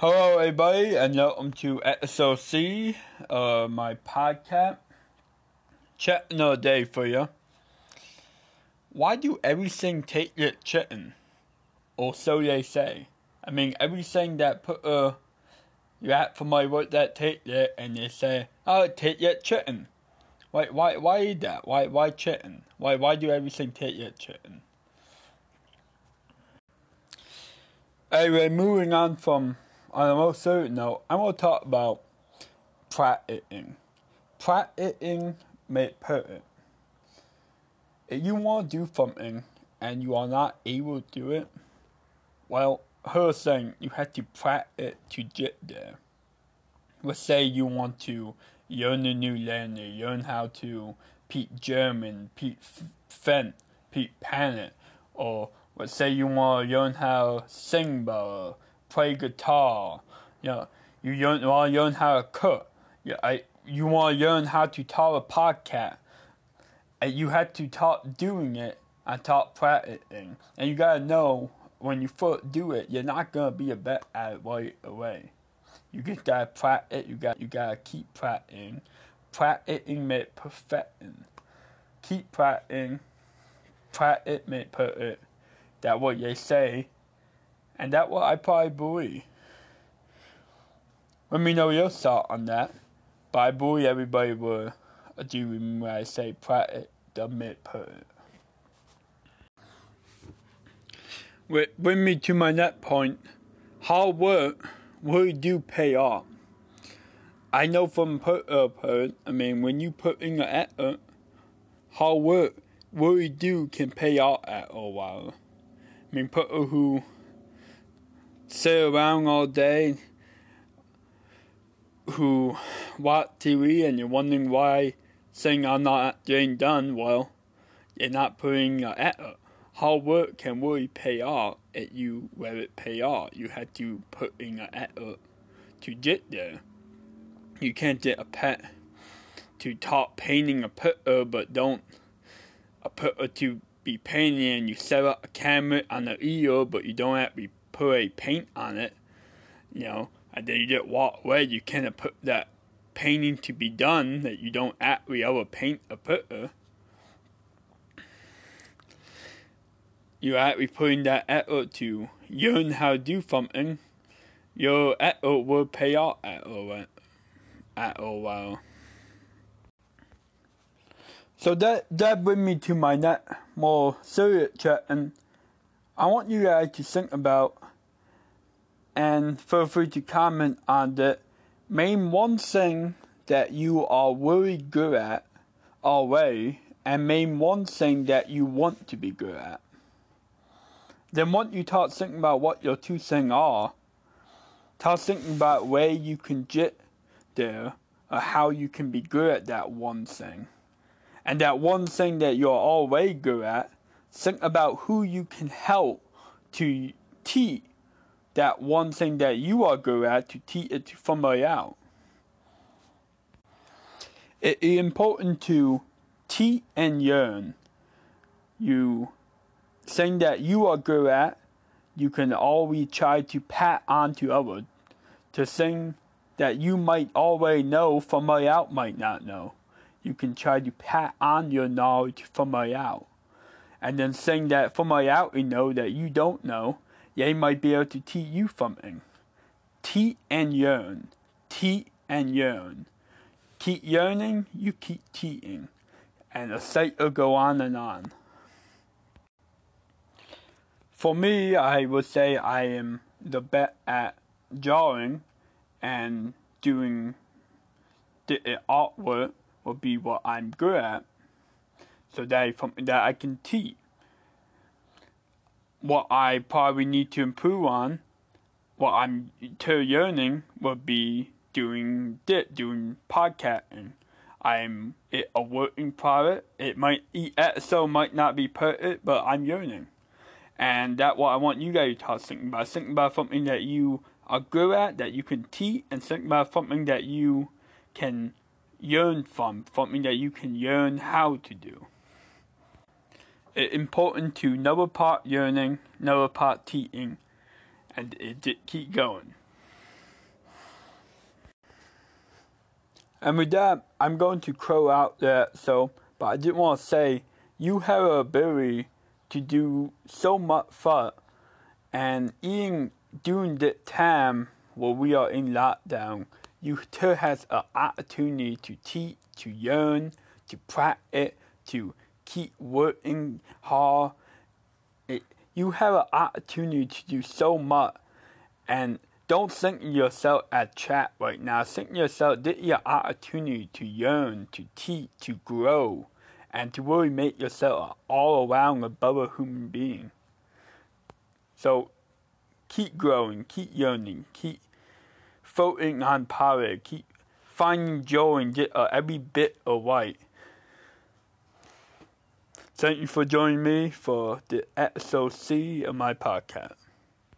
Hello, everybody, and welcome to episode C of my podcast. Check another day for you. Why do everything take your chicken? Or so they say. I mean, everything that put uh, you for my word that take it, and they say, "Oh, take your chicken." Why, why, why is that? Why, why chicken? Why, why do everything take your chicken? Anyway, moving on from on a more serious note, I'm going to talk about practicing. Practicing make perfect. If you want to do something and you are not able to do it, well, her saying you have to practice to get there. Let's say you want to learn a new language, learn how to speak German, speak French, speak Spanish, or let's say you want to learn how to sing better, play guitar. You know, you want to learn how to cook. You, I, you want to learn how to talk a podcast. And you have to talk doing it and talk practicing. And you gotta know when you first do it, you're not gonna be a bet at it right away. You just gotta practice. You got you gotta keep practicing. Practicing make perfecting. Keep practicing. Practice make perfect. That what they say and that's what I probably believe. Let me know your thought on that. But I believe everybody will agree with I say practice the mid perfect. Bring me to my next point. Hard work really do pay off. I know from put up, I mean, when you put in the effort, hard work really do can pay off at a while. I mean, people who sit around all day who watch TV and you're wondering why saying I'm not getting done, well, you're not putting uh, effort. Hard work can really pay off at you where it pay off. You have to put in an effort to get there. You can't get a pet to talk painting a picture but don't a picture to be painting and you set up a camera on the ear but you don't actually put a paint on it, you know, and then you just walk away. You cannot put that painting to be done that you don't actually ever paint a picture. You're actually putting that effort to learn how to do something. Your effort will pay off at all. At all while. So that that brings me to my next more serious chat, and I want you guys to think about and feel free to comment on the main one thing that you are really good at already and main one thing that you want to be good at. Then once you start thinking about what your two things are, start thinking about where you can get there or how you can be good at that one thing. And that one thing that you're already good at, think about who you can help to teach that one thing that you are good at to teach it to somebody else. It is important to teach and learn. You thing that you are good at, you can always try to pat on to others. To thing that you might already know, somebody else might not know. You can try to pat on your knowledge to somebody else. And then saying that somebody else you know that you don't know, they might be able to teach you something. Teach and yearn. Teach and yearn. Keep yearning, you keep teaching. And the cycle go on and on. For me, I would say I am the best at drawing and doing the artwork would be what I'm good at. So that is something that I can teach what I probably need to improve on, what I'm still yearning would be doing dit, doing podcasting. I'm it, a working product. It might episode might not be perfect, but I'm yearning, and that's what I want you guys to think about. Think about something that you are good at, that you can teach, and think about something that you can yearn from, something that you can yearn how to do it important to know apart yearning, know apart teaching, and it, keep going. And with that, I'm going to crow out there, so, but I did want to say, you have a ability to do so much fun, and even during the time where we are in lockdown, you still has an opportunity to teach, to yearn, to practice, to keep working hard. It, you have an opportunity to do so much, and don't think yourself as chat right now. Think yourself this is your opportunity to learn, to teach, to grow, and to really make yourself an all around above a human being. So keep growing, keep learning, keep focusing on power, keep finding joy and get uh, every bit of right. Thank you for joining me for the episode C of my podcast.